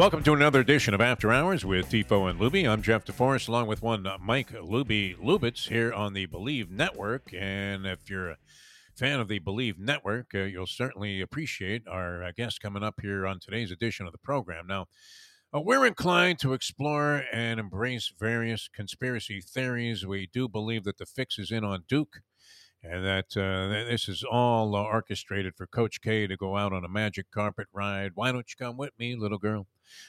Welcome to another edition of After Hours with Defo and Luby. I'm Jeff DeForest, along with one uh, Mike Luby Lubitz here on the Bleav Network. And if you're a fan of the Bleav Network, uh, you'll certainly appreciate our uh, guest coming up here on today's edition of the program. Now, uh, we're inclined to explore and embrace various conspiracy theories. We do believe that the fix is in on Duke and that uh, this is all uh, orchestrated for Coach K to go out on a magic carpet ride. Why don't you come with me, little girl,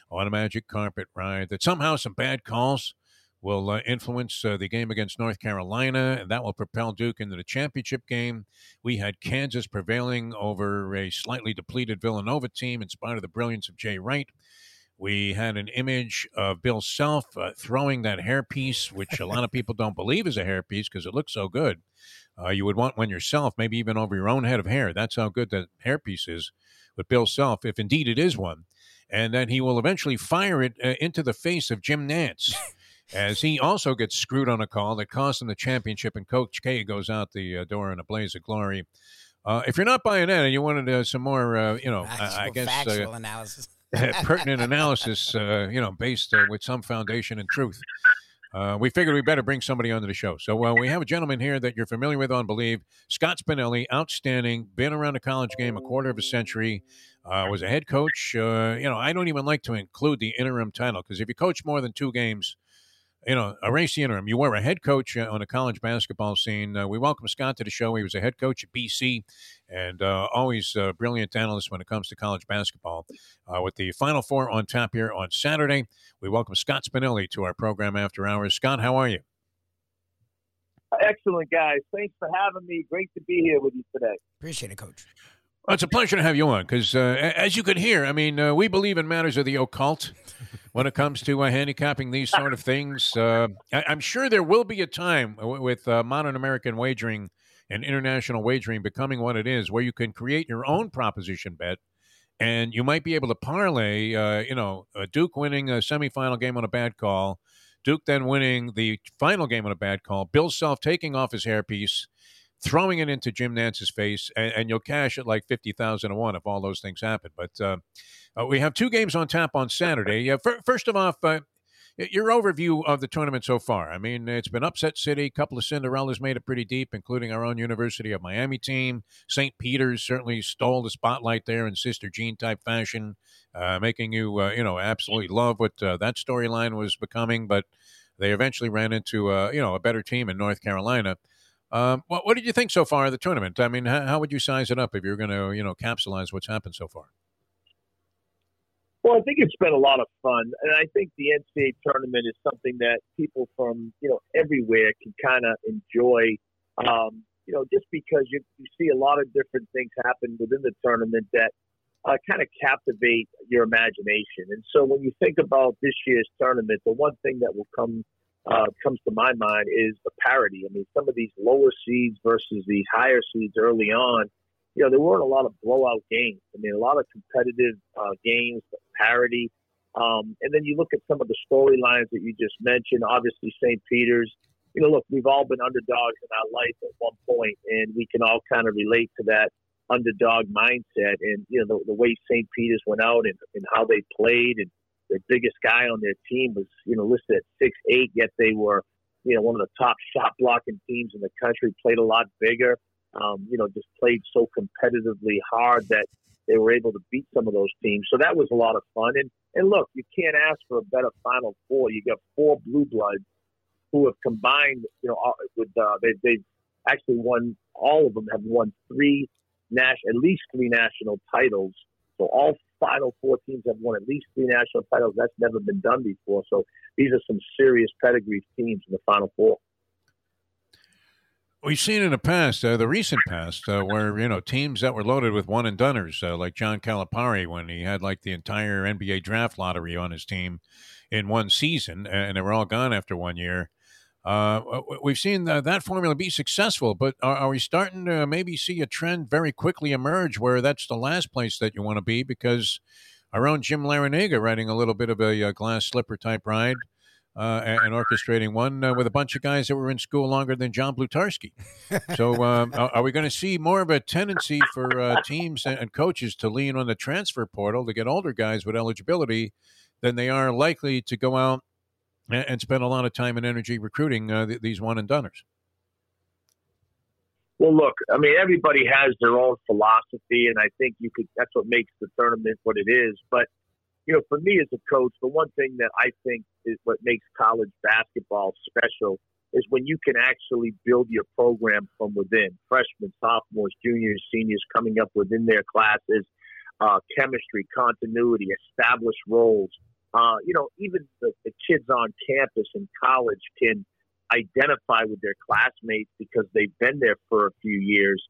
on a magic carpet ride? That somehow some bad calls will uh, influence uh, the game against North Carolina, and that will propel Duke into the championship game. We had Kansas prevailing over a slightly depleted Villanova team in spite of the brilliance of Jay Wright. We had an image of Bill Self uh, throwing that hairpiece, which a lot of people don't believe is a hairpiece because it looks so good. Uh, you would want one yourself, maybe even over your own head of hair. That's how good the hairpiece is with Bill Self, if indeed it is one. And then he will eventually fire it uh, into the face of Jim Nantz. as he also gets screwed on a call that costs him the championship, and Coach K goes out the uh, door in a blaze of glory. Uh, if you're not buying that and you wanted uh, some more, uh, you know, I, I guess factual analysis. pertinent analysis, uh, you know, based uh, with some foundation and truth. Uh, we figured we better bring somebody onto the show. So uh, we have a gentleman here that you're familiar with on Bleav, Scott Spinelli, outstanding, been around the college game a quarter of a century, uh, was a head coach. Uh, you know, I don't even like to include the interim title because if you coach more than two games, you know, erase the interim. You were a head coach uh, on the college basketball scene. Uh, we welcome Scott to the show. He was a head coach at BC and uh, always a brilliant analyst when it comes to college basketball. Uh, with the Final Four on tap here on Saturday, we welcome Scott Spinelli to our program after hours. Scott, how are you? Excellent, guys. Thanks for having me. Great to be here with you today. Appreciate it, Coach. Well, it's a pleasure to have you on because, uh, as you can hear, I mean, uh, we believe in matters of the occult when it comes to uh, handicapping these sort of things. Uh, I- am sure there will be a time w- with uh, modern American wagering and international wagering becoming what it is, where you can create your own proposition bet, and you might be able to parlay, uh, you know, Duke winning a semifinal game on a bad call, Duke then winning the final game on a bad call, Bill Self taking off his hairpiece throwing it into Jim Nantz's face, and, and you'll cash it like fifty thousand to one if all those things happen. But uh, uh, we have two games on tap on Saturday. Uh, first of all, uh, your overview of the tournament so far. I mean, it's been upset city. A couple of Cinderellas made it pretty deep, including our own University of Miami team. St. Peter's certainly stole the spotlight there in Sister Jean type fashion, uh, making you, uh, you know, absolutely love what that storyline was becoming. But they eventually ran into, you know, a better team in North Carolina. Um, what, what did you think so far of the tournament? I mean, how, how would you size it up if you're going to, you know, capsulize what's happened so far? Well, I think it's been a lot of fun, and I think the NCAA tournament is something that people from you know everywhere can kind of enjoy. Um, you know, just because you, you see a lot of different things happen within the tournament that uh, kind of captivate your imagination. And so, when you think about this year's tournament, the one thing that will come uh, comes to my mind is the parity. I mean, some of these lower seeds versus these higher seeds early on you know, there weren't a lot of blowout games. I mean, a lot of competitive uh, games, parity. Um, and then you look at some of the storylines that you just mentioned. Obviously, St. Peter's. You know, look, we've all been underdogs in our life at one point, and we can all kind of relate to that underdog mindset. And you know, the, the way St. Peter's went out and, and how they played, and the biggest guy on their team was you know listed at six eight, yet they were you know one of the top shot blocking teams in the country. Played a lot bigger um, you know, just played so competitively hard that they were able to beat some of those teams. So that was a lot of fun. And and look, you can't ask for a better Final Four. You got four blue bloods who have combined, you know, with uh, they, they've actually won. All of them have won three national, at least three national titles. So all Final Four teams have won at least three national titles. That's never been done before. So these are some serious pedigree teams in the Final Four. We've seen in the past, uh, the recent past, uh, where you know teams that were loaded with one and doneers, uh, like John Calipari, when he had like the entire NBA draft lottery on his team in one season, and they were all gone after one year. Uh, we've seen the, that formula be successful, but are, are, we starting to maybe see a trend very quickly emerge where that's the last place that you want to be? Because our own Jim Larrañaga riding a little bit of a, a glass slipper type ride uh, and, orchestrating one uh, with a bunch of guys that were in school longer than John Blutarsky. so, um, are we going to see more of a tendency for uh, teams and coaches to lean on the transfer portal to get older guys with eligibility than they are likely to go out and, and spend a lot of time and energy recruiting uh, th- these one and doners? Well, look, I mean, everybody has their own philosophy, and I think you could. That's what makes the tournament what it is. But you know, for me as a coach, the one thing that I think is what makes college basketball special is when you can actually build your program from within. Freshmen, sophomores, juniors, seniors coming up within their classes, uh, chemistry, continuity, established roles. Uh, you know, even the, the kids on campus in college can identify with their classmates because they've been there for a few years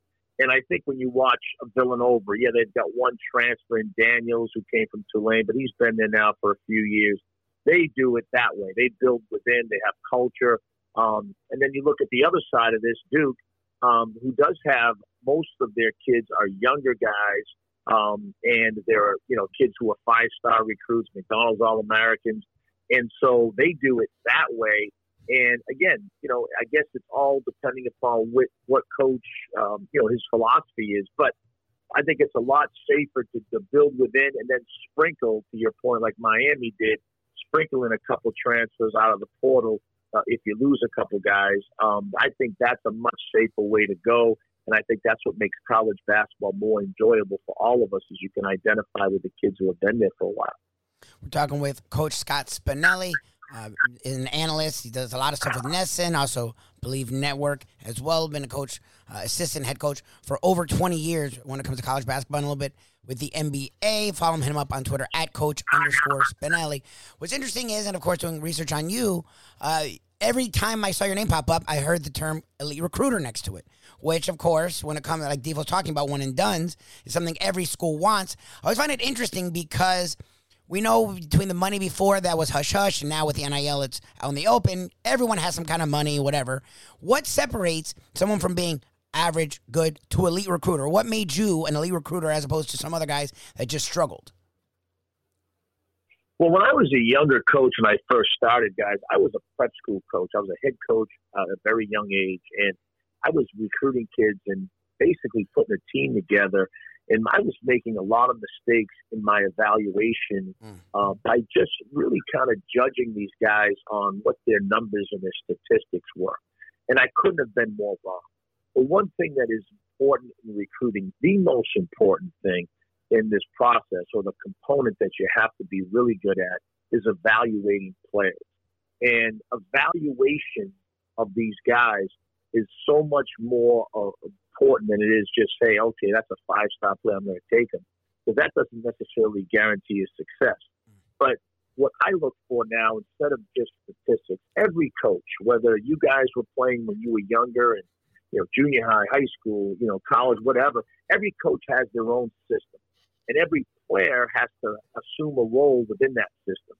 and I think when you watch Villanova, yeah, they've got one transfer in Daniels who came from Tulane, but he's been there now for a few years. They do it that way. They build within. They have culture. Um, and then you look at the other side of this, Duke, um, who does have most of their kids are younger guys, um, and there are you know kids who are five star recruits, McDonald's All Americans, and so they do it that way. And again, you know, I guess it's all depending upon what, what coach, um, you know, his philosophy is. But I think it's a lot safer to, to build within and then sprinkle, to your point, like Miami did, sprinkle in a couple transfers out of the portal uh, if you lose a couple guys. Um, I think that's a much safer way to go. And I think that's what makes college basketball more enjoyable for all of us, is you can identify with the kids who have been there for a while. We're talking with Coach Scott Spinelli uh, an analyst. He does a lot of stuff with NESN, also Bleav Network as well. Been a coach, uh, assistant head coach for over 20 years when it comes to college basketball and a little bit with the NBA. Follow him, hit him up on Twitter at coach underscore Spinelli. What's interesting is, and of course, doing research on you, uh, every time I saw your name pop up, I heard the term elite recruiter next to it. Which, of course, when it comes like Devo's talking about one and duns, is something every school wants. I always find it interesting because – we know between the money before that was hush hush, and now with the NIL, it's out in the open. Everyone has some kind of money, whatever. What separates someone from being average, good to elite recruiter? What made you an elite recruiter as opposed to some other guys that just struggled? Well, when I was a younger coach when I first started, guys, I was a prep school coach. I was a head coach at a very young age, and I was recruiting kids and basically putting a team together and I was making a lot of mistakes in my evaluation mm. uh, by just really kind of judging these guys on what their numbers and their statistics were. And I couldn't have been more wrong. But one thing that is important in recruiting, the most important thing in this process or the component that you have to be really good at is evaluating players. And evaluation of these guys is so much more uh, important than it is just say, okay, that's a five star player, I'm going to take him. Because that doesn't necessarily guarantee his success. But what I look for now, instead of just statistics, every coach, whether you guys were playing when you were younger and you know junior high, high school, you know college, whatever, every coach has their own system, and every player has to assume a role within that system.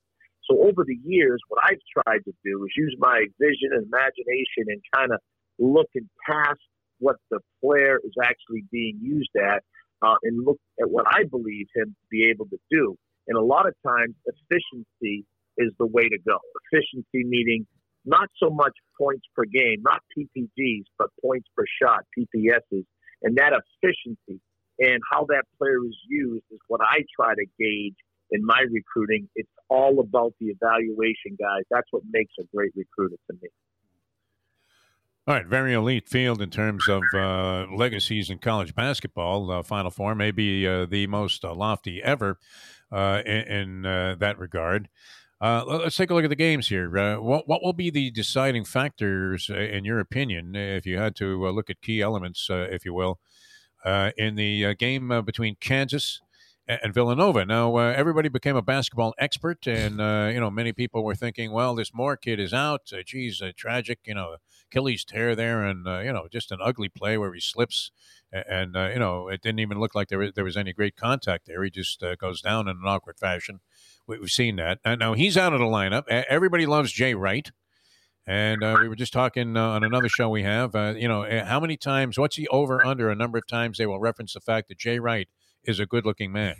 So over the years, what I've tried to do is use my vision and imagination and kind of looking past what the player is actually being used at uh, and look at what I believe him to be able to do. And a lot of times, efficiency is the way to go. Efficiency meaning not so much points per game, not PPGs, but points per shot, PPSs. And that efficiency and how that player is used is what I try to gauge in my recruiting. It's all about the evaluation, guys. That's what makes a great recruiter to me. All right, very elite field in terms of uh, legacies in college basketball. Uh, Final Four may be uh, the most uh, lofty ever uh, in, in uh, that regard. let's take a look at the games here. what, what will be the deciding factors, in your opinion, if you had to look at key elements, if you will, in the game between Kansas and Villanova. Now, uh, everybody became a basketball expert, and uh, you know, many people were thinking, "Well, this Moore kid is out. Uh, geez, uh, tragic. You know, Achilles tear there, and uh, you know, just an ugly play where he slips, and uh, you know, it didn't even look like there was, there was any great contact there. He just goes down in an awkward fashion. We, have seen that. Now he's out of the lineup. Everybody loves Jay Wright." And uh, we were just talking uh, on another show we have. Uh, you know, uh, how many times? What's the over under a number of times they will reference the fact that Jay Wright is a good-looking man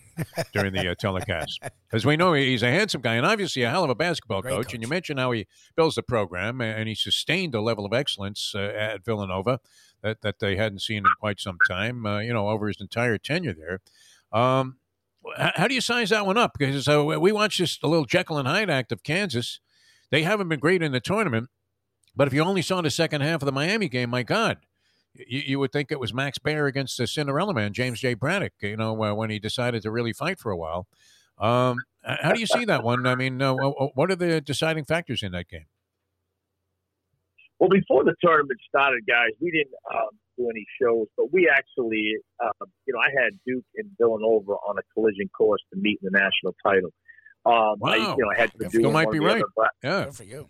during the uh, telecast because we know he's a handsome guy and obviously a hell of a basketball coach. coach. And you mentioned how he builds the program and he sustained a level of excellence uh, at Villanova that, that they hadn't seen in quite some time. Uh, you know, over his entire tenure there. Um, how, do you size that one up? Because uh, we watched this a little Jekyll and Hyde act of Kansas. They haven't been great in the tournament, but if you only saw the second half of the Miami game, my God, you, you would think it was Max Baer against the Cinderella man, James J. Braddock, you know, uh, when he decided to really fight for a while. Um, how do you see that one? I mean, uh, what are the deciding factors in that game? Well, before the tournament started, guys, we didn't um, do any shows, but we actually, uh, you know, I had Duke and Villanova on a collision course to meet in the national title. Um, wow. I, you know, I had Purdue. You might be right. Other, yeah. For you.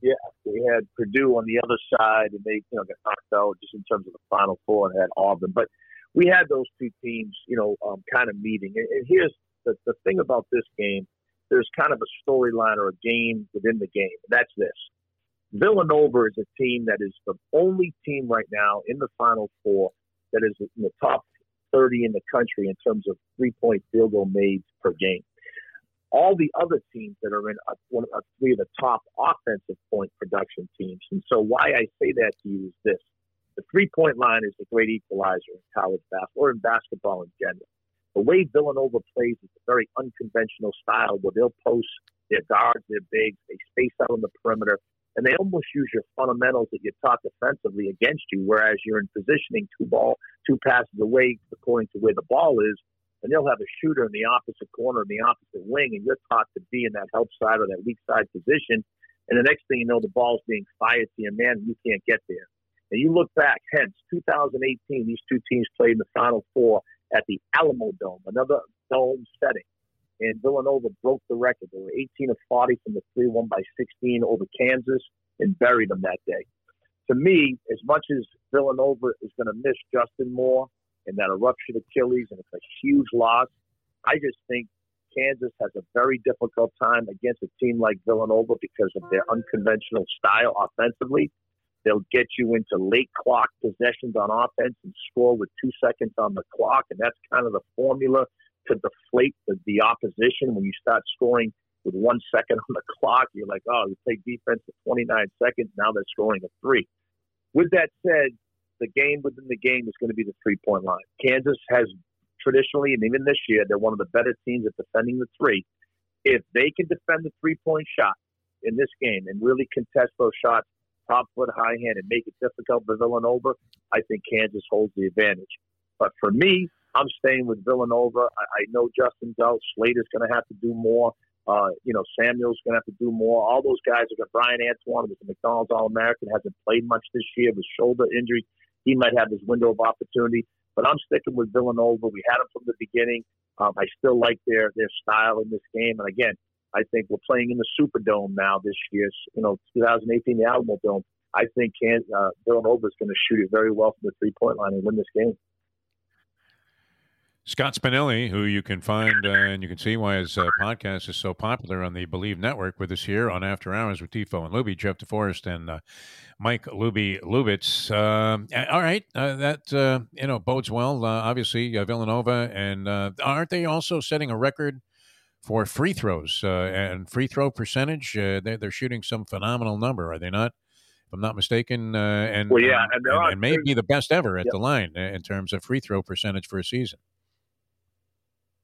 Yeah, we had Purdue on the other side, and they, you know, got knocked out just in terms of the Final Four, and had Auburn. But we had those two teams, you know, um, kind of meeting. And, and here's the the thing about this game: there's kind of a storyline or a game within the game. And that's this: Villanova is a team that is the only team right now in the Final Four that is in the top 30 in the country in terms of three point field goal made per game all the other teams that are in a, one of three of the top offensive point production teams. And so, why I say that to you is this: the three point line is the great equalizer in college basketball or in basketball in general. The way Villanova plays is a very unconventional style where they'll post their guards, their bigs, they space out on the perimeter, and they almost use your fundamentals that you taught defensively against you. Whereas you're in positioning two ball, two passes away according to where the ball is, and they'll have a shooter in the opposite corner, in the opposite wing, and you're taught to be in that help side or that weak side position. And the next thing you know, the ball's being fired to your man, and you can't get there. And you look back, hence 2018, these two teams played in the Final Four at the Alamo Dome, another dome setting. And Villanova broke the record. They were 18 of 40 from the 3 1 by 16 over Kansas and buried them that day. To me, as much as Villanova is going to miss Justin Moore, and that a ruptured Achilles, and it's a huge loss. I just think Kansas has a very difficult time against a team like Villanova because of their unconventional style offensively. They'll get you into late clock possessions on offense and score with two seconds on the clock, and that's kind of the formula to deflate the, the opposition. When you start scoring with one second on the clock, you're like, oh, you play defense for 29 seconds, now they're scoring a three. With that said, the game within the game is going to be the three point line. Kansas has traditionally, and even this year, they're one of the better teams at defending the three. If they can defend the three point shot in this game and really contest those shots top foot, high hand, and make it difficult for Villanova, I think Kansas holds the advantage. But for me, I'm staying with Villanova. I, I know Justin's out. Slater's going to have to do more. Uh, you know, Samuel's going to have to do more. All those guys got Bryan Antoine, was a McDonald's All American, hasn't played much this year with shoulder injury he might have his window of opportunity. But I'm sticking with Villanova. We had them from the beginning. Um, I still like their their style in this game. And again, I think we're playing in the Superdome now this year. You know, 2018, the Alamo Dome. I think uh, Villanova is going to shoot it very well from the three point line and win this game. Scott Spinelli, who you can find uh, and you can see why his uh, podcast is so popular on the Bleav Network, with us here on After Hours with Defo and Luby, Jeff DeForest and uh, Mike Luby Lubitz. Um, all right, uh, that uh, you know bodes well. Uh, obviously, Villanova, and aren't they also setting a record for free throws and free throw percentage? They're, they're, shooting some phenomenal number, are they not? If I'm not mistaken, and well, yeah, and, and, and maybe the best ever at the line in terms of free throw percentage for a season.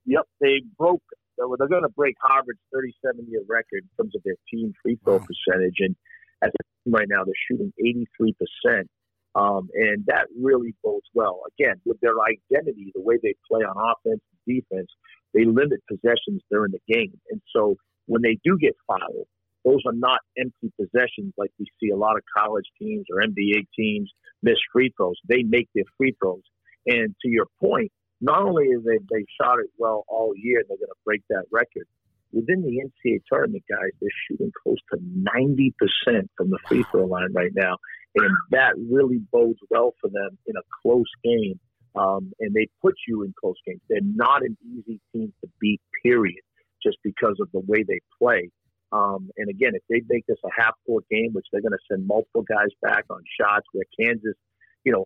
Yep, they broke. They're going to break Harvard's 37 year record in terms of their team free throw wow. percentage, and as a team right now, they're shooting 83 percent, um, and that really bodes well. Again, with their identity, the way they play on offense and defense, they limit possessions during the game, and so when they do get fouled, those are not empty possessions like we see a lot of college teams or NBA teams miss free throws. They make their free throws, and to your point not only is they they shot it well all year, they're going to break that record. Within the NCAA tournament, guys, they're shooting close to ninety percent from the free throw line right now, and that really bodes well for them in a close game. Um, and they put you in close games. They're not an easy team to beat, period, just because of the way they play. Um, and again, if they make this a half court game, which they're going to send multiple guys back on shots where Kansas, you know,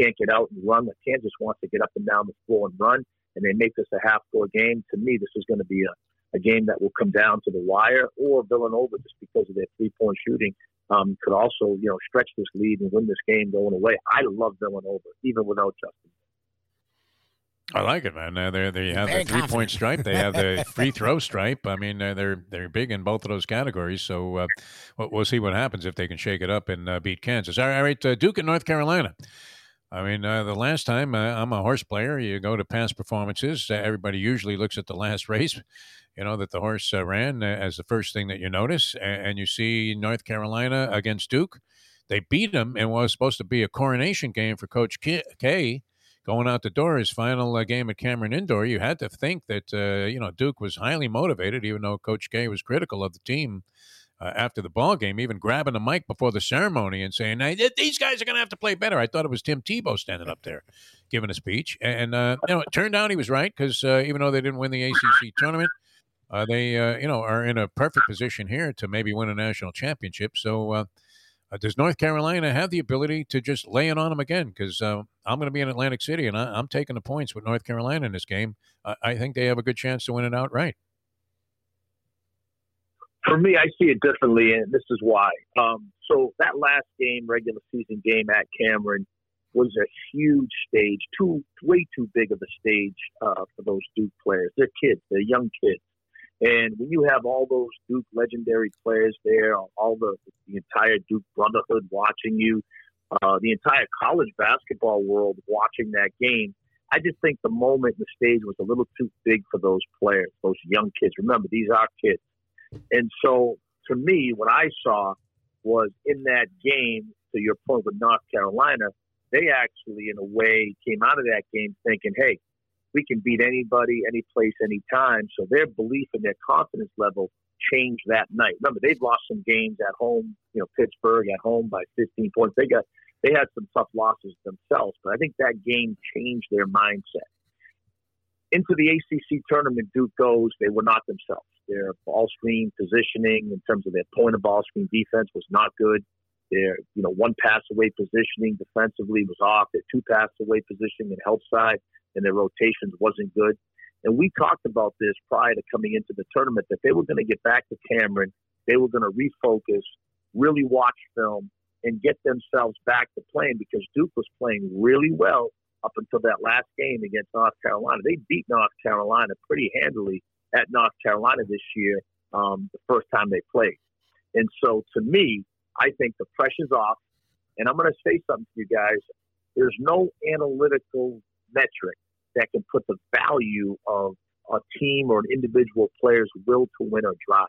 can't get out and run, but Kansas wants to get up and down the floor and run, and they make this a half court game, to me, this is going to be a, a game that will come down to the wire, or Villanova, just because of their three point shooting, um, could also, you know, stretch this lead and win this game going away. I love Villanova, even without Justin. I like it, man. Uh, they they have Very the three point stripe. They have the free throw stripe. I mean, uh, they're they're big in both of those categories. So uh, we'll, we'll, see what happens if they can shake it up and uh, beat Kansas. All right, all right uh, Duke and North Carolina. I mean, uh, the last time I'm a horse player, you go to past performances. everybody usually looks at the last race, you know, that the horse ran as the first thing that you notice, and, and you see North Carolina against Duke. They beat them and was supposed to be a coronation game for Coach K going out the door, his final uh, game at Cameron Indoor, you had to think that uh, you know Duke was highly motivated, even though Coach K was critical of the team uh, after the ball game, even grabbing the mic before the ceremony and saying, hey, "These guys are going to have to play better." I thought it was Tim Tebow standing up there giving a speech, and uh, you know it turned out he was right because uh, even though they didn't win the ACC tournament. Uh, they, you know, are in a perfect position here to maybe win a national championship. So, uh, does North Carolina have the ability to just lay it on them again? Because uh, I'm going to be in Atlantic City, and I, am taking the points with North Carolina in this game. Uh, I think they have a good chance to win it outright. For me, I see it differently, and this is why. Um, so that last game, regular season game at Cameron, was a huge stage, too way too big of a stage uh, for those Duke players. They're kids, they're young kids. And when you have all those Duke legendary players there, all the, the entire Duke brotherhood watching you, uh, the entire college basketball world watching that game, I just think the moment the stage was a little too big for those players, those young kids. Remember, these are kids. And so to me, what I saw was in that game, to your point with North Carolina, they actually, in a way, came out of that game thinking, hey, we can beat anybody, any place, anytime. So their belief and their confidence level changed that night. Remember, they've lost some games at home. You know, Pittsburgh at home by 15 points. They got they had some tough losses themselves, but I think that game changed their mindset. Into the ACC tournament, Duke goes. They were not themselves. Their ball screen positioning, in terms of their point of ball screen defense, was not good. Their, you know, one pass away positioning defensively was off. Their two pass away positioning and help side and their rotations wasn't good. And we talked about this prior to coming into the tournament that they were going to get back to Cameron, they were going to refocus, really watch film, and get themselves back to playing because Duke was playing really well up until that last game against North Carolina. They beat North Carolina pretty handily at North Carolina this year, um, the first time they played. And so to me, I think the pressure's off. And I'm going to say something to you guys. There's no analytical metric that can put the value of a team or an individual player's will to win or drive.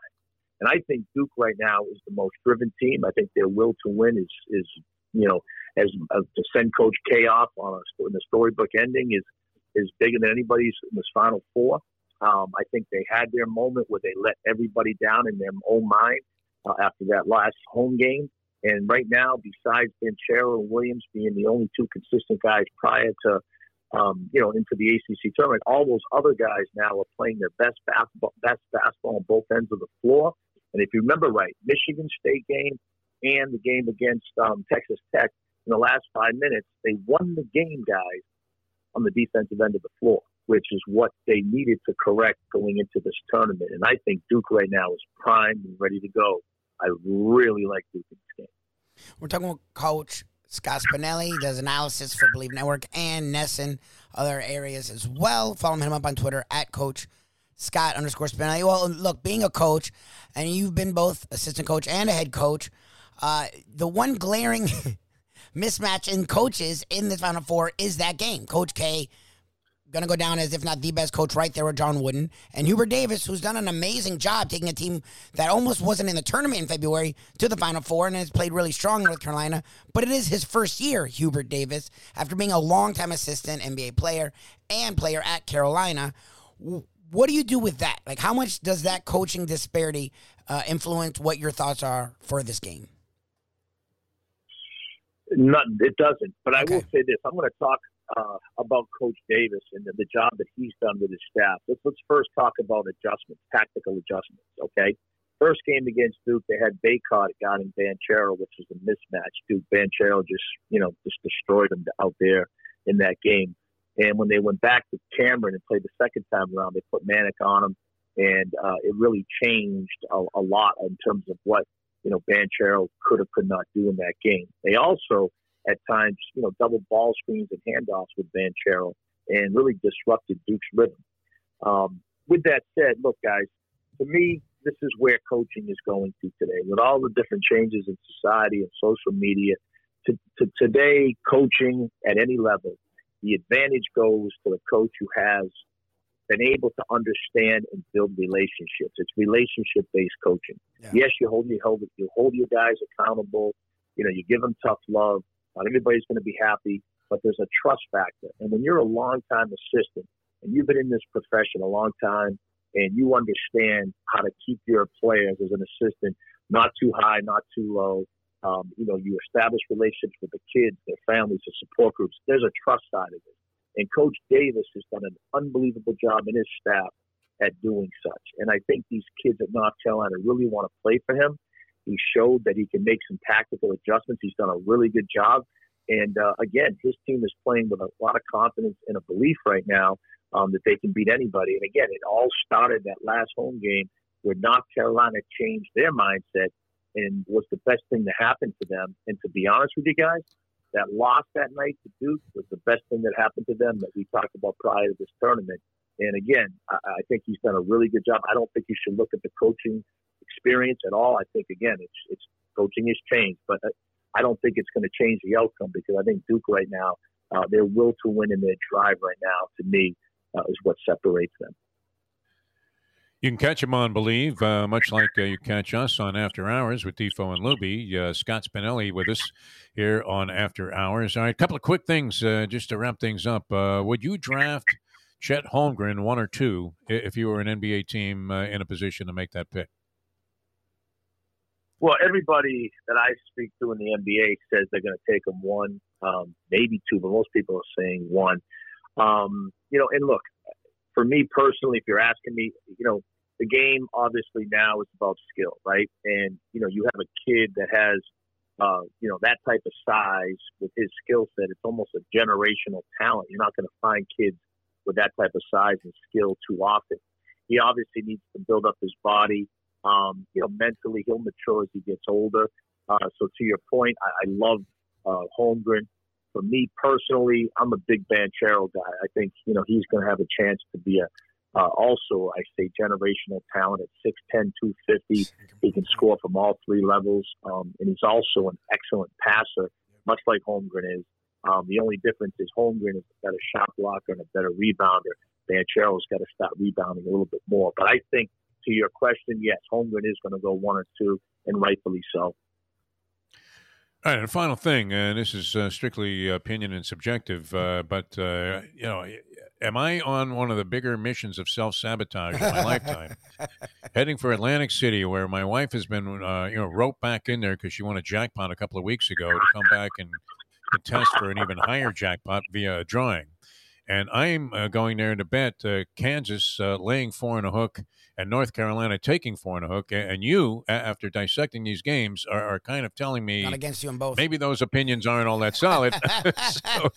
And I think Duke right now is the most driven team. I think their will to win is is you know as uh, to send Coach K off on a in the storybook ending is is bigger than anybody's in this Final Four. Um, I think they had their moment where they let everybody down in their own mind uh, after that last home game. And right now, besides Banchero and Williams being the only two consistent guys prior to um, you know, into the ACC tournament. All those other guys now are playing their best basketball, best basketball on both ends of the floor. And if you remember right, Michigan State game and the game against um, Texas Tech in the last five minutes, they won the game, guys, on the defensive end of the floor, which is what they needed to correct going into this tournament. And I think Duke right now is primed and ready to go. I really like Duke in this game. We're talking with Coach Scott Spinelli does analysis for Bleav Network and NESN, other areas as well. Follow him up on Twitter at Coach Scott underscore Spinelli. Well, look, being a coach, and you've been both assistant coach and a head coach, uh, the one glaring mismatch in coaches in the Final Four is that game. Coach K going to go down as if not the best coach right there with John Wooden and Hubert Davis, who's done an amazing job taking a team that almost wasn't in the tournament in February to the Final Four and has played really strong in North Carolina. But it is his first year, Hubert Davis, after being a longtime assistant NBA player and player at Carolina. What do you do with that? Like, how much does that coaching disparity uh, influence what your thoughts are for this game? Not, it doesn't. But okay. I will say this: I'm going to talk uh, about Coach Davis and the, the, job that he's done with his staff. Let's, let's first talk about adjustments, tactical adjustments. Okay, first game against Duke, they had Bacot guarding Banchero, which was a mismatch. Duke Banchero just, you know, just destroyed them out there in that game. And when they went back to Cameron and played the second time around, they put Manek on them, and uh, it really changed a, a lot in terms of what you know Banchero could or could not do in that game. They also at times, you know, double ball screens and handoffs with Banchero and really disrupted Duke's rhythm. Um, with that said, look, guys, to me, this is where coaching is going to today. With all the different changes in society and social media, to, to today, coaching at any level, the advantage goes to the coach who has been able to understand and build relationships. It's relationship based coaching. Yeah. Yes, you hold you hold you hold your guys accountable. You know, you give them tough love. Not everybody's going to be happy, but there's a trust factor. And when you're a long time assistant and you've been in this profession a long time and you understand how to keep your players as an assistant not too high, not too low. Um, you know, you establish relationships with the kids, their families, the support groups. There's a trust side of it. And Coach Davis has done an unbelievable job in his staff at doing such. And I think these kids at North Carolina really want to play for him. He showed that he can make some tactical adjustments. He's done a really good job. And uh, again, his team is playing with a lot of confidence and a belief right now um, that they can beat anybody. And again, it all started that last home game where North Carolina changed their mindset and was the best thing to happen to them. And to be honest with you guys, that loss that night to Duke was the best thing that happened to them that we talked about prior to this tournament. And again, I, I think he's done a really good job. I don't think you should look at the coaching experience at all. I think again, it's it's coaching has changed, but I don't think it's going to change the outcome because I think Duke right now, uh, their will to win and their drive right now, to me, uh, is what separates them. You can catch him on Bleav, uh, much like uh, you catch us on After Hours with Defo and Luby. Uh, Scott Spinelli with us here on After Hours. All right, a couple of quick things uh, just to wrap things up. Uh, would you draft Chet Holmgren one or two if you were an NBA team uh, in a position to make that pick? Well, everybody that I speak to in the NBA says they're going to take him one, um, maybe two, but most people are saying one. Um, you know, and look, for me personally, if you're asking me, you know, the game obviously now is about skill, right? And you know, you have a kid that has, uh, you know, that type of size with his skill set. It's almost a generational talent. You're not going to find kids with that type of size and skill too often. He obviously needs to build up his body. Um, you know, mentally he'll mature as he gets older. Uh, so to your point, I, I love uh, Holmgren. For me personally, I'm a big Banchero guy. I think you know he's going to have a chance to be a uh, also, I say generational talent at 6'10", 250. He can score from all three levels, um, and he's also an excellent passer, much like Holmgren is. Um, the only difference is Holmgren is a better shot blocker and a better rebounder. Banchero's got to start rebounding a little bit more. But I think to your question, yes, Holmgren is going to go one or two, and rightfully so. All right, and final thing, and this is uh, strictly opinion and subjective, uh, but uh, you know, am I on one of the bigger missions of self sabotage in my lifetime? Heading for Atlantic City, where my wife has been, uh, you know, roped back in there because she won a jackpot a couple of weeks ago to come back and contest for an even higher jackpot via a drawing. And I'm uh, going there to bet uh, Kansas laying four and a hook and North Carolina taking four and a hook. And you, after dissecting these games, are, are kind of telling me not against you in both. Maybe those opinions aren't all that solid. so,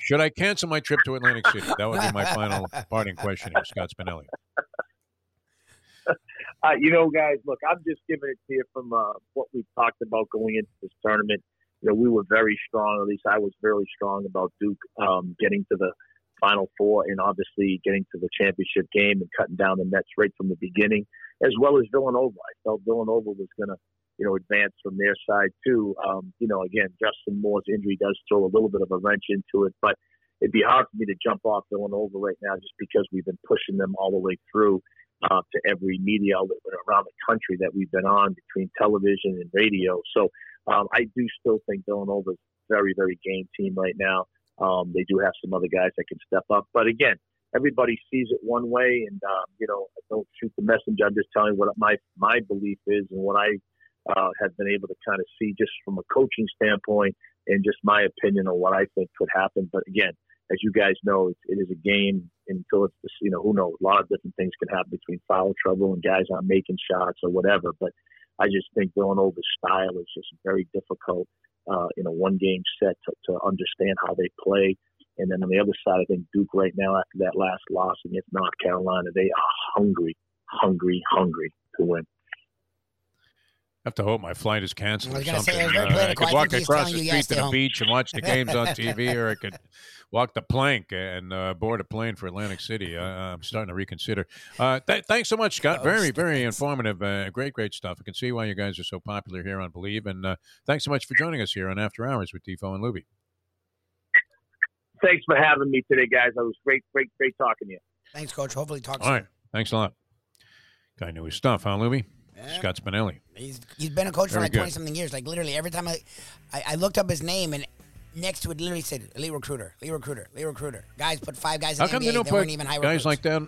should I cancel my trip to Atlantic City? That would be my final parting question here, Scott Spinelli. Uh, you know, guys, look, I'm just giving it to you from uh, what we've talked about going into this tournament. You know, we were very strong. At least I was very strong about Duke um, getting to the Final Four and obviously getting to the championship game and cutting down the nets right from the beginning, as well as Villanova. I felt Villanova was going to, you know, advance from their side too. Um, you know, again, Justin Moore's injury does throw a little bit of a wrench into it, but it'd be hard for me to jump off Villanova right now just because we've been pushing them all the way through uh, to every media outlet around the country that we've been on between television and radio. So um, I do still think Villanova's very, very game team right now. Um, they do have some other guys that can step up, but again, everybody sees it one way, and um, you know, don't shoot the messenger. I'm just telling you what my my belief is and what I uh, have been able to kind of see just from a coaching standpoint and just my opinion on what I think could happen. But again, as you guys know, it, it is a game until it's just, you know who knows. A lot of different things can happen between foul trouble and guys aren't making shots or whatever. But I just think Villanova's style is just very difficult uh, in a one game set to, to understand how they play. And then on the other side, I think Duke right now after that last loss against North Carolina, they are hungry, hungry, hungry to win. I have to hope my flight is canceled I or was gonna say, something. I was Uh, I could political. I walk across the street yes to to the home. beach and watch the games on TV, or I could walk the plank and uh, board a plane for Atlantic City. Uh, I'm starting to reconsider. Uh, th- thanks so much, Scott. Oh, very, very informative. Uh, great, great stuff. I can see why you guys are so popular here on Bleav. And uh, thanks so much for joining us here on After Hours with Defo and Luby. Thanks for having me today, guys. It was great, great, great talking to you. Thanks, Coach. Hopefully, talk All soon. right. Thanks a lot. Guy knew his stuff, huh, Luby? Yeah. Scott Spinelli. He's he's been a coach for like twenty something years. Like literally every time I, I I looked up his name and next to it literally said elite recruiter, elite recruiter, elite recruiter. Guys put five guys in How the come NBA. they don't they put even high guys recruits. like that?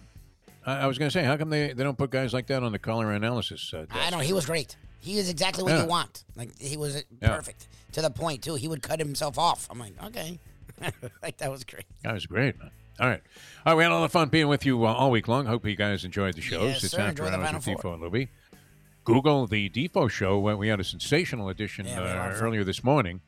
I, I was going to say, how come they, they don't put guys like that on the color analysis? Uh, I know he was great. He is exactly what Yeah. you want. Like he was Yeah. perfect to the point too. He would cut himself off. I'm like, okay, like that was great. That was great, man. All right. All right, we had a lot of fun being with you uh, all week long. Hope you guys enjoyed the shows. Yes, it's sir. After Enjoy the Hours Final with. Defo and Luby. Google the Defo Show. We had a sensational edition Yeah, we had a lot uh, earlier this morning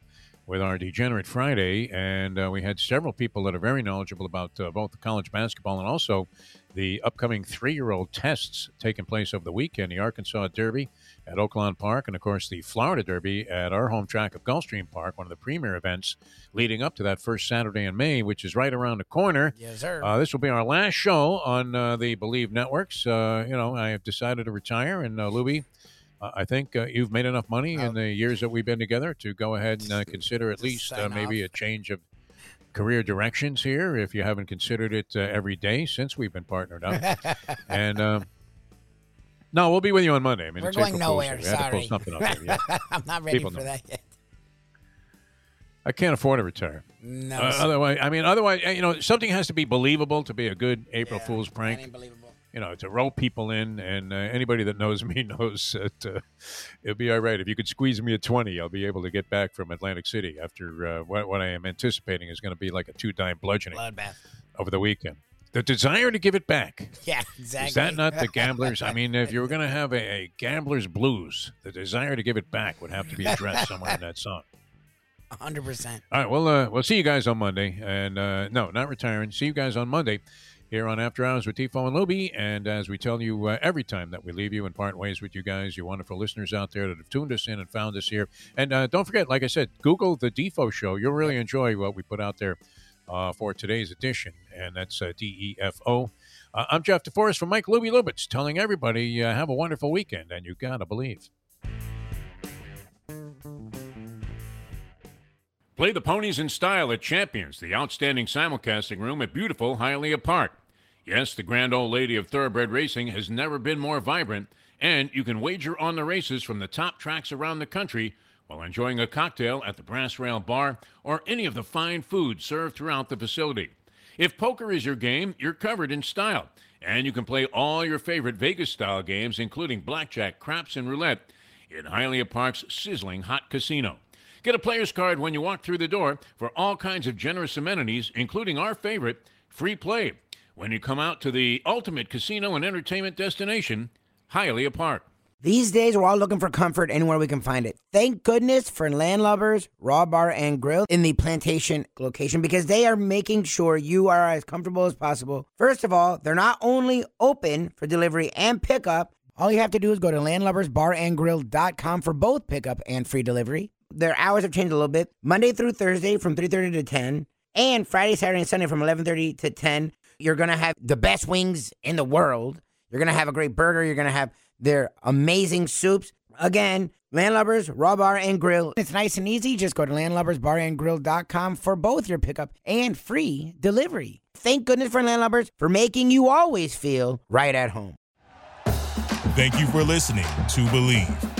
with our Degenerate Friday, and uh, we had several people that are very knowledgeable about uh, both the college basketball and also the upcoming three-year-old tests taking place over the weekend. The Arkansas Derby at Oaklawn Park, and of course the Florida Derby at our home track of Gulfstream Park, one of the premier events leading up to that first Saturday in May, which is right around the corner. Yes, sir. Uh, this will be our last show on uh, the Bleav networks. Uh, you know, I have decided to retire, and uh, Louie, I think uh, you've made enough money in the years that we've been together to go ahead and uh, consider at least uh, maybe a change of career directions here. If you haven't considered it uh, every day since we've been partnered up, and. Um, no, we'll be with you on Monday. I mean, We're going April nowhere. Day. We had to pull Sorry. something up there. Yeah. I'm not ready People for know. that yet. I can't afford to retire. No, Uh, otherwise, I mean, otherwise, uh, you know, something has to be believable to be a good April Yeah, Fool's prank. You know, to rope people in. And uh, anybody that knows me knows that uh, it'll be all right. If you could squeeze me a 20, I'll be able to get back from Atlantic City after uh, what, what I am anticipating is going to be like a two dime bludgeoning Bloodbath. over the weekend. The desire to give it back. Yeah, exactly. Is that not the gamblers? I mean, if you were going to have a, a gambler's blues, the desire to give it back would have to be addressed somewhere in that song. 100%. All right, well, uh, we'll see you guys on Monday, and uh, no, not retiring. See you guys on Monday here on After Hours with Defo and Luby. And as we tell you uh, every time that we leave you and part ways with you guys, you wonderful listeners out there that have tuned us in and found us here. And uh, don't forget, like I said, Google the Defo Show. You'll really enjoy what we put out there uh, for today's edition, and that's uh, D E F O. Uh, I'm Jeff DeForest from Mike Luby Lubitz, telling everybody uh, have a wonderful weekend, and you gotta believe. Play the ponies in style at Champions, the outstanding simulcasting room at beautiful Hialeah Park. Yes, the grand old lady of thoroughbred racing has never been more vibrant, and you can wager on the races from the top tracks around the country while enjoying a cocktail at the Brass Rail Bar or any of the fine food served throughout the facility. If poker is your game, you're covered in style, and you can play all your favorite Vegas style games, including blackjack, craps, and roulette, in Hialeah Park's sizzling hot casino. Get a player's card when you walk through the door for all kinds of generous amenities, including our favorite, free play, when you come out to the ultimate casino and entertainment destination, Hialeah Park. These days, we're all looking for comfort anywhere we can find it. Thank goodness for Landlubbers Raw Bar and Grill in the Plantation location because they are making sure you are as comfortable as possible. First of all, they're not only open for delivery and pickup, all you have to do is go to landlubbersbarandgrill.com for both pickup and free delivery. Their hours have changed a little bit. Monday through Thursday from 3:30 to 10, and Friday, Saturday, and Sunday from 11:30 to 10. You're going to have the best wings in the world. You're going to have a great burger. You're going to have their amazing soups. Again, Landlubbers, Raw Bar, and Grill. It's nice and easy. Just go to landlubbersbarandgrill.com for both your pickup and free delivery. Thank goodness for Landlubbers for making you always feel right at home. Thank you for listening to Bleav.